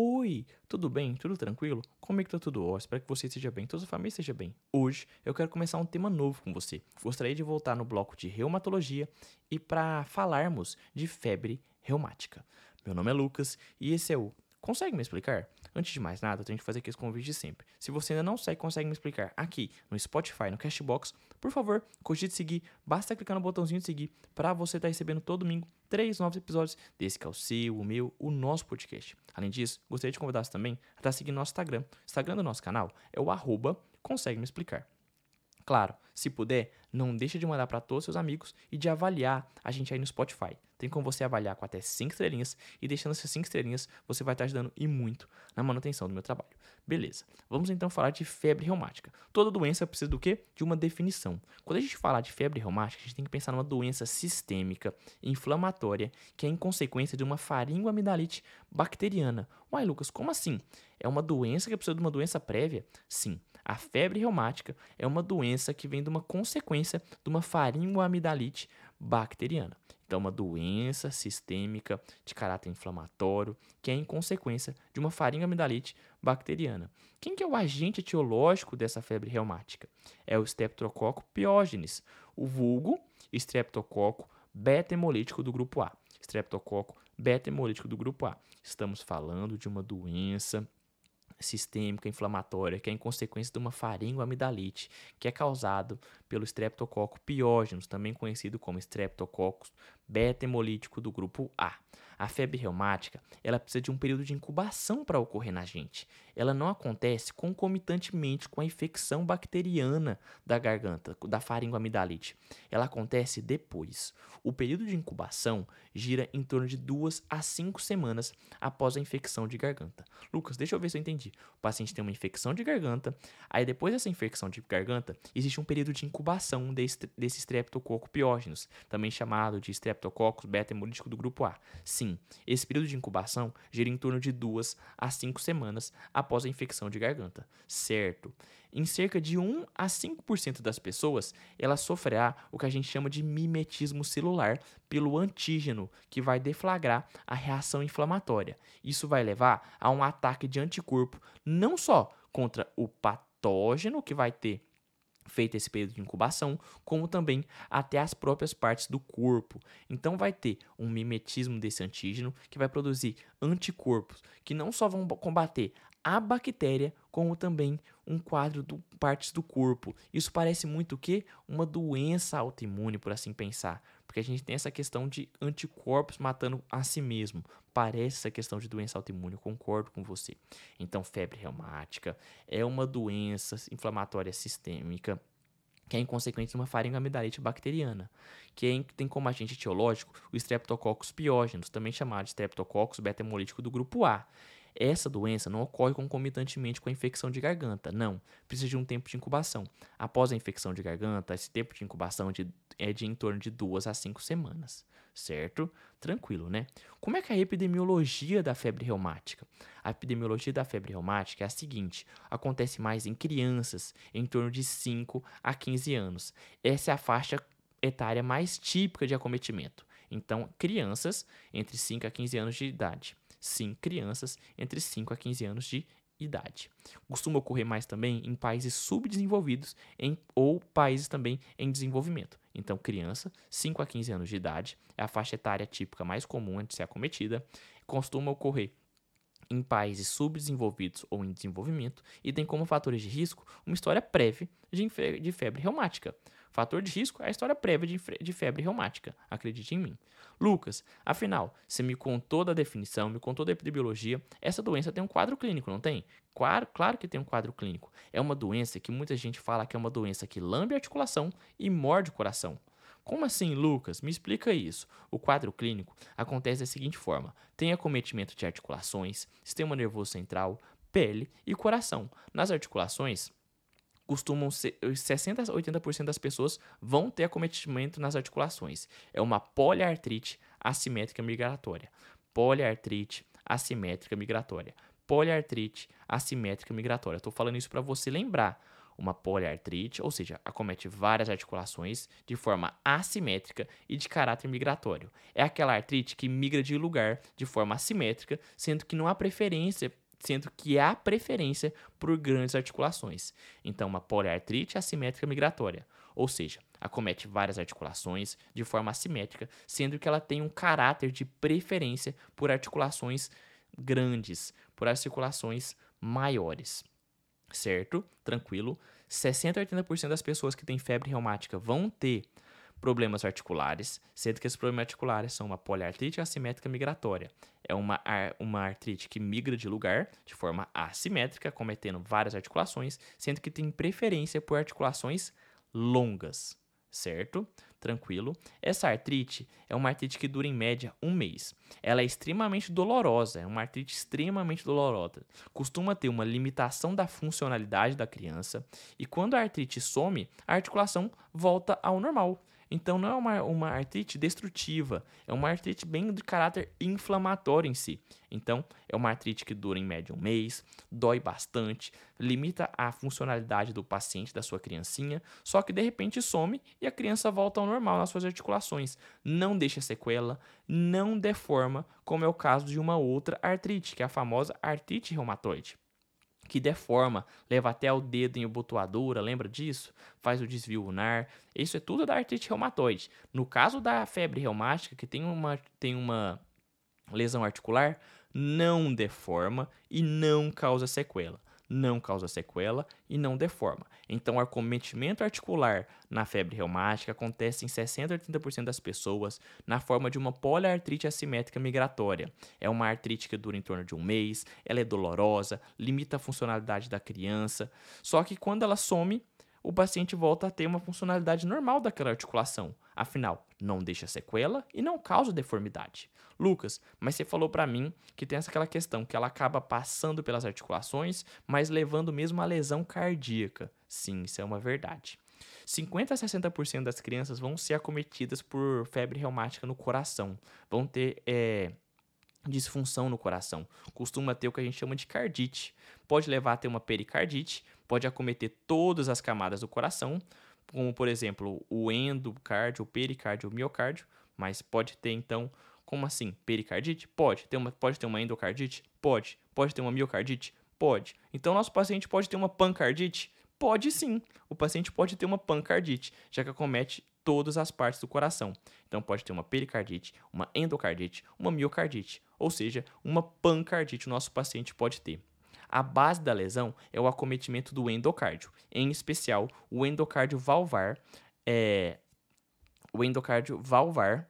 Oi, tudo bem? Tudo tranquilo? Como é que tá tudo? Oh, espero que você esteja bem, toda a família esteja bem. Hoje eu quero começar um tema novo com você. Gostaria de voltar no bloco de reumatologia e para falarmos de febre reumática. Meu nome é Lucas e esse é o Consegue me explicar? Antes de mais nada, eu tenho que fazer aqui esse convite de sempre. Se você ainda não segue, consegue me explicar aqui no Spotify, no Cashbox, por favor, cogite seguir. Basta clicar no botãozinho de seguir para você estar tá recebendo todo domingo três novos episódios desse que é o seu, o meu, o nosso podcast. Além disso, gostaria de convidar você também a estar tá seguindo nosso Instagram. O Instagram do nosso canal é o arroba consegue me explicar. Claro, se puder, não deixa de mandar para todos os seus amigos e de avaliar a gente aí no Spotify. Tem como você avaliar com até 5 estrelinhas e deixando essas 5 estrelinhas, você vai estar ajudando e muito na manutenção do meu trabalho. Beleza. Vamos então falar de febre reumática. Toda doença precisa do quê? De uma definição. Quando a gente falar de febre reumática, a gente tem que pensar numa doença sistêmica, inflamatória, que é em consequência de uma faringoamidalite bacteriana. Uai, Lucas, como assim? É uma doença que precisa de uma doença prévia? Sim. A febre reumática é uma doença que vem de uma consequência de uma faringoamidalite bacteriana. Então, uma doença sistêmica de caráter inflamatório que é em consequência de uma faringoamidalite bacteriana. Quem que é o agente etiológico dessa febre reumática? É o Streptococcus pyogenes, o vulgo Streptococcus beta-hemolítico do grupo A. Streptococcus beta-hemolítico do grupo A. Estamos falando de uma doença sistêmica inflamatória, que é em consequência de uma faringoamidalite, que é causado pelo Streptococcus pyogenes, também conhecido como Streptococcus beta-hemolítico do grupo A. A febre reumática, ela precisa de um período de incubação para ocorrer na gente. Ela não acontece concomitantemente com a infecção bacteriana da garganta, da faringoamidalite. Ela acontece depois. O período de incubação gira em torno de duas a cinco semanas após a infecção de garganta. Lucas, deixa eu ver se eu entendi. O paciente tem uma infecção de garganta, aí depois dessa infecção de garganta, existe um período de incubação desse, desse streptococcus pyogenes, também chamado de streptococcus beta-hemolítico do grupo A. Sim, Sim, esse período de incubação gira em torno de duas a cinco semanas após a infecção de garganta, certo? Em cerca de 1 a 5% das pessoas, ela sofrerá o que a gente chama de mimetismo celular pelo antígeno, que vai deflagrar a reação inflamatória. Isso vai levar a um ataque de anticorpo não só contra o patógeno que vai ter feito esse período de incubação, como também até as próprias partes do corpo. Então vai ter um mimetismo desse antígeno que vai produzir anticorpos que não só vão combater a bactéria, como também um quadro de partes do corpo. Isso parece muito o que? Uma doença autoimune, por assim pensar. Porque a gente tem essa questão de anticorpos matando a si mesmo. Parece essa questão de doença autoimune, eu concordo com você. Então, febre reumática é uma doença inflamatória sistêmica que é em consequência uma faringoamidalite bacteriana, que é tem como agente etiológico o Streptococcus pyogenes, também chamado de Streptococcus beta-hemolítico do grupo A. Essa doença não ocorre concomitantemente com a infecção de garganta, não. Precisa de um tempo de incubação. Após a infecção de garganta, esse tempo de incubação de, é de em torno de duas a cinco semanas, certo? Tranquilo, né? Como é que é a epidemiologia da febre reumática? A epidemiologia da febre reumática é a seguinte: acontece mais em crianças, em torno de 5 a 15 anos. Essa é a faixa etária mais típica de acometimento. Então, crianças entre 5 a 15 anos de idade sim crianças entre 5 a 15 anos de idade. Costuma ocorrer mais também em países subdesenvolvidos em, ou países também em desenvolvimento. Então, criança, 5 a 15 anos de idade, é a faixa etária típica mais comum de ser acometida. Costuma ocorrer em países subdesenvolvidos ou em desenvolvimento e tem como fatores de risco uma história prévia de febre reumática. Fator de risco é a história prévia de febre reumática, acredite em mim. Lucas, afinal, você me contou da definição, me contou da epidemiologia, essa doença tem um quadro clínico, não tem? Claro, claro que tem um quadro clínico. É uma doença que muita gente fala que é uma doença que lambe a articulação e morde o coração. Como assim, Lucas? Me explica isso. O quadro clínico acontece da seguinte forma: tem acometimento de articulações, sistema nervoso central, pele e coração. Nas articulações, costumam ser 60 a 80% das pessoas vão ter acometimento nas articulações. É uma poliartrite assimétrica migratória. Poliartrite assimétrica migratória. Poliartrite assimétrica migratória. Estou falando isso para você lembrar uma poliartrite, ou seja, acomete várias articulações de forma assimétrica e de caráter migratório. É aquela artrite que migra de lugar de forma assimétrica, sendo que não há preferência sendo que há preferência por grandes articulações. Então, uma poliartrite assimétrica migratória, ou seja, acomete várias articulações de forma assimétrica, sendo que ela tem um caráter de preferência por articulações grandes, por articulações maiores certo? Tranquilo. 60 a 80% das pessoas que têm febre reumática vão ter problemas articulares, sendo que esses problemas articulares são uma poliartrite assimétrica migratória. É uma, uma artrite que migra de lugar de forma assimétrica, cometendo várias articulações, sendo que tem preferência por articulações longas certo? Tranquilo. Essa artrite é uma artrite que dura em média um mês. Ela é extremamente dolorosa, é uma artrite extremamente dolorosa. Costuma ter uma limitação da funcionalidade da criança e quando a artrite some, a articulação volta ao normal. Então não é uma, uma artrite destrutiva, é uma artrite bem de caráter inflamatório em si. Então é uma artrite que dura em média um mês, dói bastante, limita a funcionalidade do paciente, da sua criancinha, só que de repente some e a criança volta ao normal nas suas articulações. Não deixa sequela, não deforma, como é o caso de uma outra artrite, que é a famosa artrite reumatoide que deforma, leva até o dedo em abotoadura, lembra disso? Faz o desvio lunar. Isso é tudo da artrite reumatoide. No caso da febre reumática, que tem uma, tem uma lesão articular, não deforma e não causa sequela não causa sequela e não deforma. Então, o acometimento articular na febre reumática acontece em 60 a 80% das pessoas na forma de uma poliartrite assimétrica migratória. É uma artrite que dura em torno de um mês, ela é dolorosa, limita a funcionalidade da criança, só que quando ela some, o paciente volta a ter uma funcionalidade normal daquela articulação. Afinal, não deixa sequela e não causa deformidade. Lucas, mas você falou para mim que tem essa aquela questão que ela acaba passando pelas articulações, mas levando mesmo a lesão cardíaca. Sim, isso é uma verdade. 50 a 60% das crianças vão ser acometidas por febre reumática no coração. Vão ter é, disfunção no coração. Costuma ter o que a gente chama de cardite. Pode levar a ter uma pericardite, pode acometer todas as camadas do coração, como por exemplo o endocárdio, o pericárdio, o miocárdio, mas pode ter então, como assim? Pericardite? Pode. Ter uma, pode ter uma endocardite? Pode. Pode ter uma miocardite? Pode. Então nosso paciente pode ter uma pancardite? Pode sim. O paciente pode ter uma pancardite, já que acomete todas as partes do coração. Então pode ter uma pericardite, uma endocardite, uma miocardite, ou seja, uma pancardite o nosso paciente pode ter. A base da lesão é o acometimento do endocárdio, em especial o endocárdio valvar. É, o endocárdio valvar,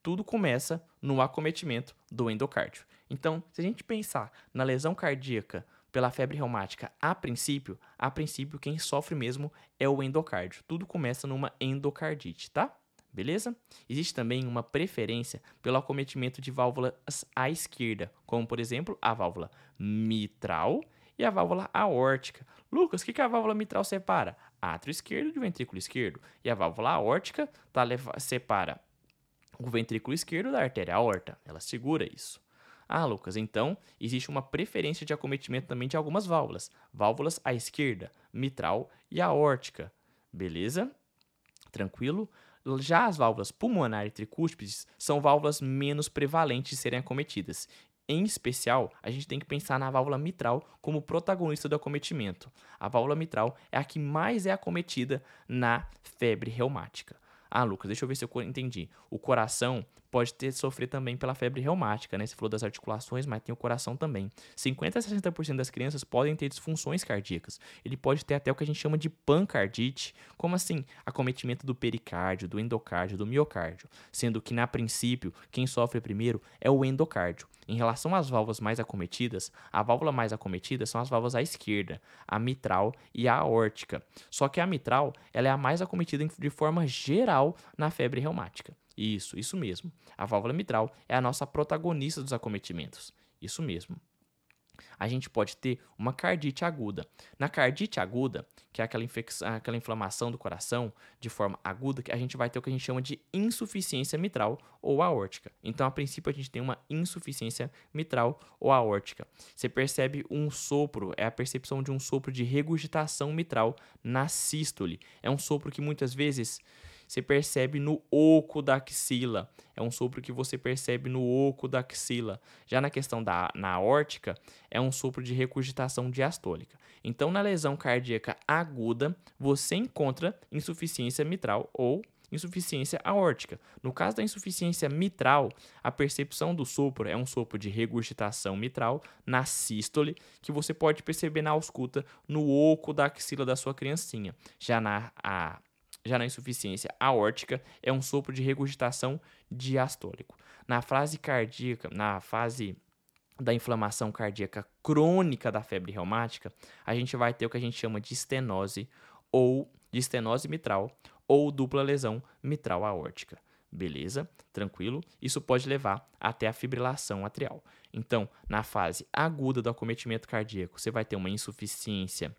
tudo começa no acometimento do endocárdio. Então, se a gente pensar na lesão cardíaca pela febre reumática a princípio, a princípio quem sofre mesmo é o endocárdio. Tudo começa numa endocardite, tá? beleza? Existe também uma preferência pelo acometimento de válvulas à esquerda, como por exemplo a válvula mitral e a válvula aórtica. Lucas, o que, que a válvula mitral separa? Átrio esquerdo de ventrículo esquerdo. E a válvula aórtica tá, separa o ventrículo esquerdo da artéria aorta. Ela segura isso. Ah, Lucas, então existe uma preferência de acometimento também de algumas válvulas. Válvulas à esquerda, mitral e aórtica. Beleza? Tranquilo? Já as válvulas pulmonar e tricúspides são válvulas menos prevalentes de serem acometidas. Em especial, a gente tem que pensar na válvula mitral como protagonista do acometimento. A válvula mitral é a que mais é acometida na febre reumática. Ah, Lucas, deixa eu ver se eu entendi. O coração pode ter sofrer também pela febre reumática, né? Você falou das articulações, mas tem o coração também. 50 a 60% das crianças podem ter disfunções cardíacas. Ele pode ter até o que a gente chama de pancardite, como assim? Acometimento do pericárdio, do endocárdio, do miocárdio, sendo que na princípio, quem sofre primeiro é o endocárdio. Em relação às válvulas mais acometidas, a válvula mais acometida são as válvulas à esquerda, a mitral e a aórtica. Só que a mitral, ela é a mais acometida de forma geral na febre reumática. Isso, isso mesmo. A válvula mitral é a nossa protagonista dos acometimentos. Isso mesmo. a gente pode ter uma cardite aguda. Na cardite aguda, que é aquela, infecção, aquela inflamação do coração de forma aguda, a gente vai ter o que a gente chama de insuficiência mitral ou aórtica. Então, a princípio, a gente tem uma insuficiência mitral ou aórtica. Você percebe um sopro, é a percepção de um sopro de regurgitação mitral na sístole. É um sopro que muitas vezes você percebe no oco da axila. É um sopro que você percebe no oco da axila. Já na questão da na aórtica, é um sopro de recurgitação diastólica. Então, na lesão cardíaca aguda, você encontra insuficiência mitral ou insuficiência aórtica. No caso da insuficiência mitral, a percepção do sopro é um sopro de regurgitação mitral na sístole, que você pode perceber na ausculta no oco da axila da sua criancinha. Já na a já na insuficiência aórtica, é um sopro de regurgitação diastólico. Na fase cardíaca, na fase da inflamação cardíaca crônica da febre reumática, a gente vai ter o que a gente chama de estenose ou de estenose mitral ou dupla lesão mitral aórtica. Beleza? Tranquilo? Isso pode levar até a fibrilação atrial. Então, na fase aguda do acometimento cardíaco, você vai ter uma insuficiência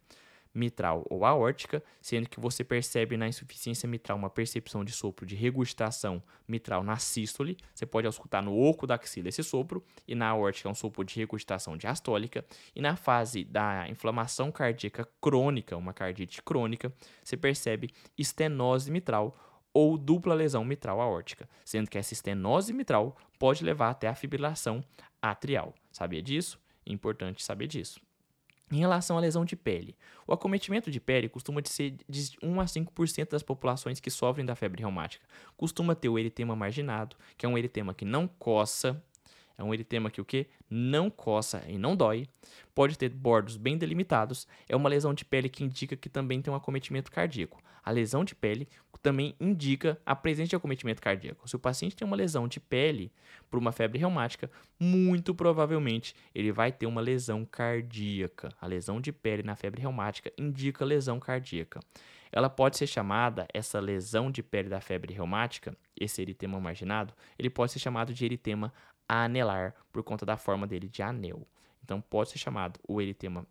mitral ou aórtica, sendo que você percebe na insuficiência mitral uma percepção de sopro de regurgitação mitral na sístole. Você pode escutar no oco da axila esse sopro, e na aórtica é um sopro de regurgitação diastólica. E na fase da inflamação cardíaca crônica, uma cardite crônica, você percebe estenose mitral ou dupla lesão mitral aórtica, sendo que essa estenose mitral pode levar até a fibrilação atrial. Sabia disso? Importante saber disso. Em relação à lesão de pele, o acometimento de pele costuma ser de 1 a 5% das populações que sofrem da febre reumática. Costuma ter o eritema marginado, que é um eritema que não coça, é um eritema que o que? Não coça e não dói. Pode ter bordos bem delimitados. É uma lesão de pele que indica que também tem um acometimento cardíaco. A lesão de pele também indica a presença de acometimento cardíaco. Se o paciente tem uma lesão de pele por uma febre reumática, muito provavelmente ele vai ter uma lesão cardíaca. A lesão de pele na febre reumática indica lesão cardíaca. Ela pode ser chamada, essa lesão de pele da febre reumática, esse eritema marginado, ele pode ser chamado de eritema anelar, por conta da forma dele de anel. Então, pode ser chamado o eritema,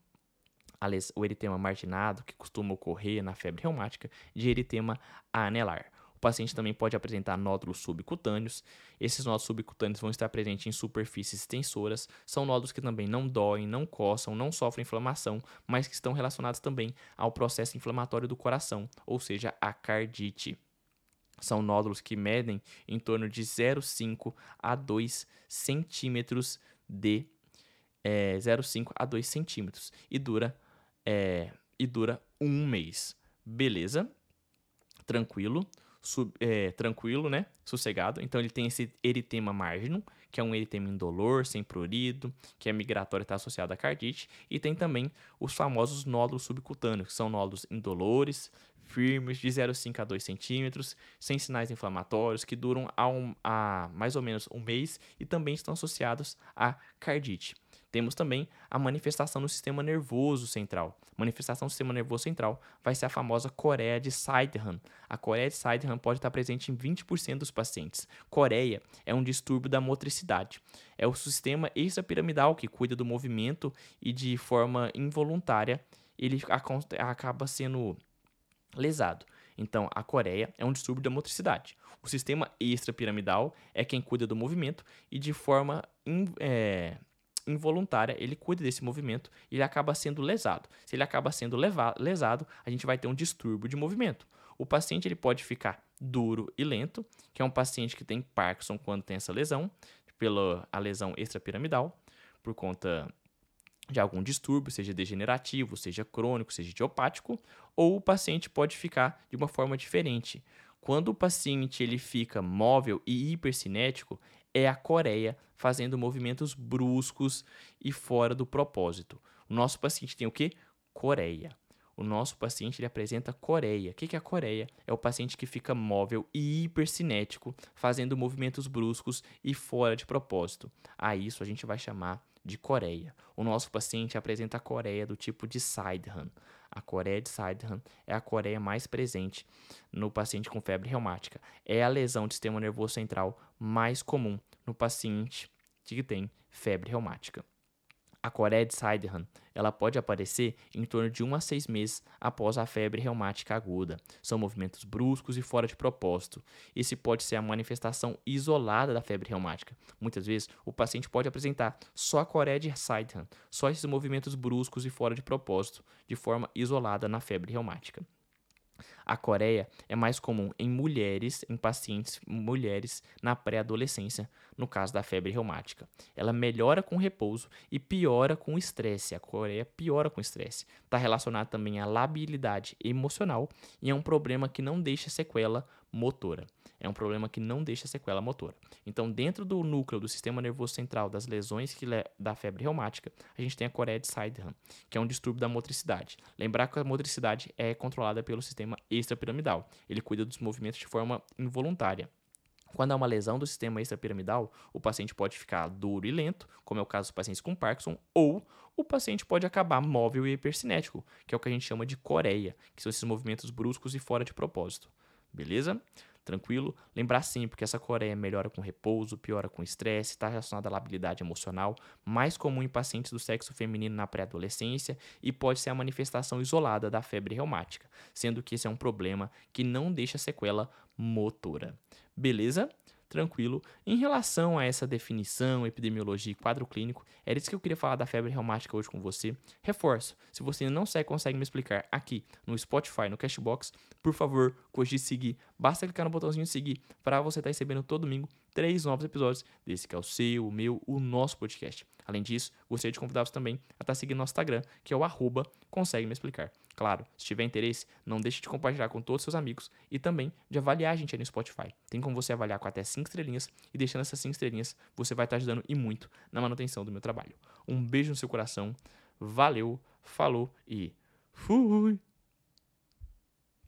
o eritema marginado, que costuma ocorrer na febre reumática, de eritema anelar. O paciente também pode apresentar nódulos subcutâneos. Esses nódulos subcutâneos vão estar presentes em superfícies tensoras. São nódulos que também não doem, não coçam, não sofrem inflamação, mas que estão relacionados também ao processo inflamatório do coração, ou seja, a cardite. São nódulos que medem em torno de 0,5 a 2 centímetros de é, 0,5 a 2 centímetros e dura é, e dura um mês. Beleza? Tranquilo. Sub, é, tranquilo, né? Sossegado. Então ele tem esse eritema marginum, que é um eritema indolor, sem prurido, que é migratório e está associado à cardite. E tem também os famosos nódulos subcutâneos, que são nódulos indolores, firmes, de 0,5 a 2 centímetros, sem sinais inflamatórios, que duram a, um, a mais ou menos um mês e também estão associados à cardite. Temos também a manifestação no sistema nervoso central. Manifestação do sistema nervoso central vai ser a famosa coreia de Sydenham. A coreia de Sydenham pode estar presente em 20% dos pacientes. Coreia é um distúrbio da motricidade. É o sistema extrapiramidal que cuida do movimento e de forma involuntária ele acaba sendo lesado. Então, a coreia é um distúrbio da motricidade. O sistema extrapiramidal é quem cuida do movimento e de forma in, é, involuntária ele cuida desse movimento e ele acaba sendo lesado. Se ele acaba sendo lesado, a gente vai ter um distúrbio de movimento. O paciente ele pode ficar duro e lento, que é um paciente que tem Parkinson quando tem essa lesão, pela a lesão extrapiramidal, por conta de algum distúrbio, seja degenerativo, seja crônico, seja idiopático, ou o paciente pode ficar de uma forma diferente. Quando o paciente ele fica móvel e hipercinético, é a coreia fazendo movimentos bruscos e fora do propósito. O nosso paciente tem o que? Coreia. O nosso paciente ele apresenta coreia. O que é a coreia? É o paciente que fica móvel e hipercinético, fazendo movimentos bruscos e fora de propósito. A isso a gente vai chamar de Coreia. O nosso paciente apresenta Coreia do tipo de Sidehan. A Coreia de Sidehan é a Coreia mais presente no paciente com febre reumática. É a lesão do sistema nervoso central mais comum no paciente que tem febre reumática. A Coreia de Sidehan, ela pode aparecer em torno de 1 a 6 meses após a febre reumática aguda. São movimentos bruscos e fora de propósito. Esse pode ser a manifestação isolada da febre reumática. Muitas vezes, o paciente pode apresentar só a Coreia de Sidehan, só esses movimentos bruscos e fora de propósito, de forma isolada na febre reumática. A coreia é mais comum em mulheres, em pacientes mulheres na pré-adolescência, no caso da febre reumática. Ela melhora com repouso e piora com estresse. A coreia piora com estresse. Está relacionada também à labilidade emocional e é um problema que não deixa sequela motora. É um problema que não deixa sequela motora. Então, dentro do núcleo do sistema nervoso central das lesões que da febre reumática, a gente tem a Coreia de Sidehan, que é um distúrbio da motricidade. Lembrar que a motricidade é controlada pelo sistema extrapiramidal. Ele cuida dos movimentos de forma involuntária. Quando há uma lesão do sistema extrapiramidal, o paciente pode ficar duro e lento, como é o caso dos pacientes com Parkinson, ou o paciente pode acabar móvel e hipercinético, que é o que a gente chama de coreia, que são esses movimentos bruscos e fora de propósito. Beleza? Tranquilo? Lembrar sempre que essa coreia melhora com repouso, piora com estresse, está relacionada à labilidade emocional, mais comum em pacientes do sexo feminino na pré-adolescência e pode ser a manifestação isolada da febre reumática, sendo que esse é um problema que não deixa sequela motora. Beleza? Tranquilo. Em relação a essa definição, epidemiologia e quadro clínico, era isso que eu queria falar da febre reumática hoje com você. Reforço, se você não segue, consegue me explicar aqui no Spotify, no Cashbox, por favor, cogite seguir. Basta clicar no botãozinho seguir para você estar tá recebendo todo domingo três novos episódios desse que é o seu, o meu, o nosso podcast. Além disso, gostaria de convidar você também a estar tá seguindo nosso Instagram, que é o arroba consegue me explicar. Claro, se tiver interesse, não deixe de compartilhar com todos os seus amigos e também de avaliar a gente aí no Spotify. Tem como você avaliar com até 5 estrelinhas e deixando essas 5 estrelinhas, você vai estar ajudando e muito na manutenção do meu trabalho. Um beijo no seu coração, valeu, falou e fui!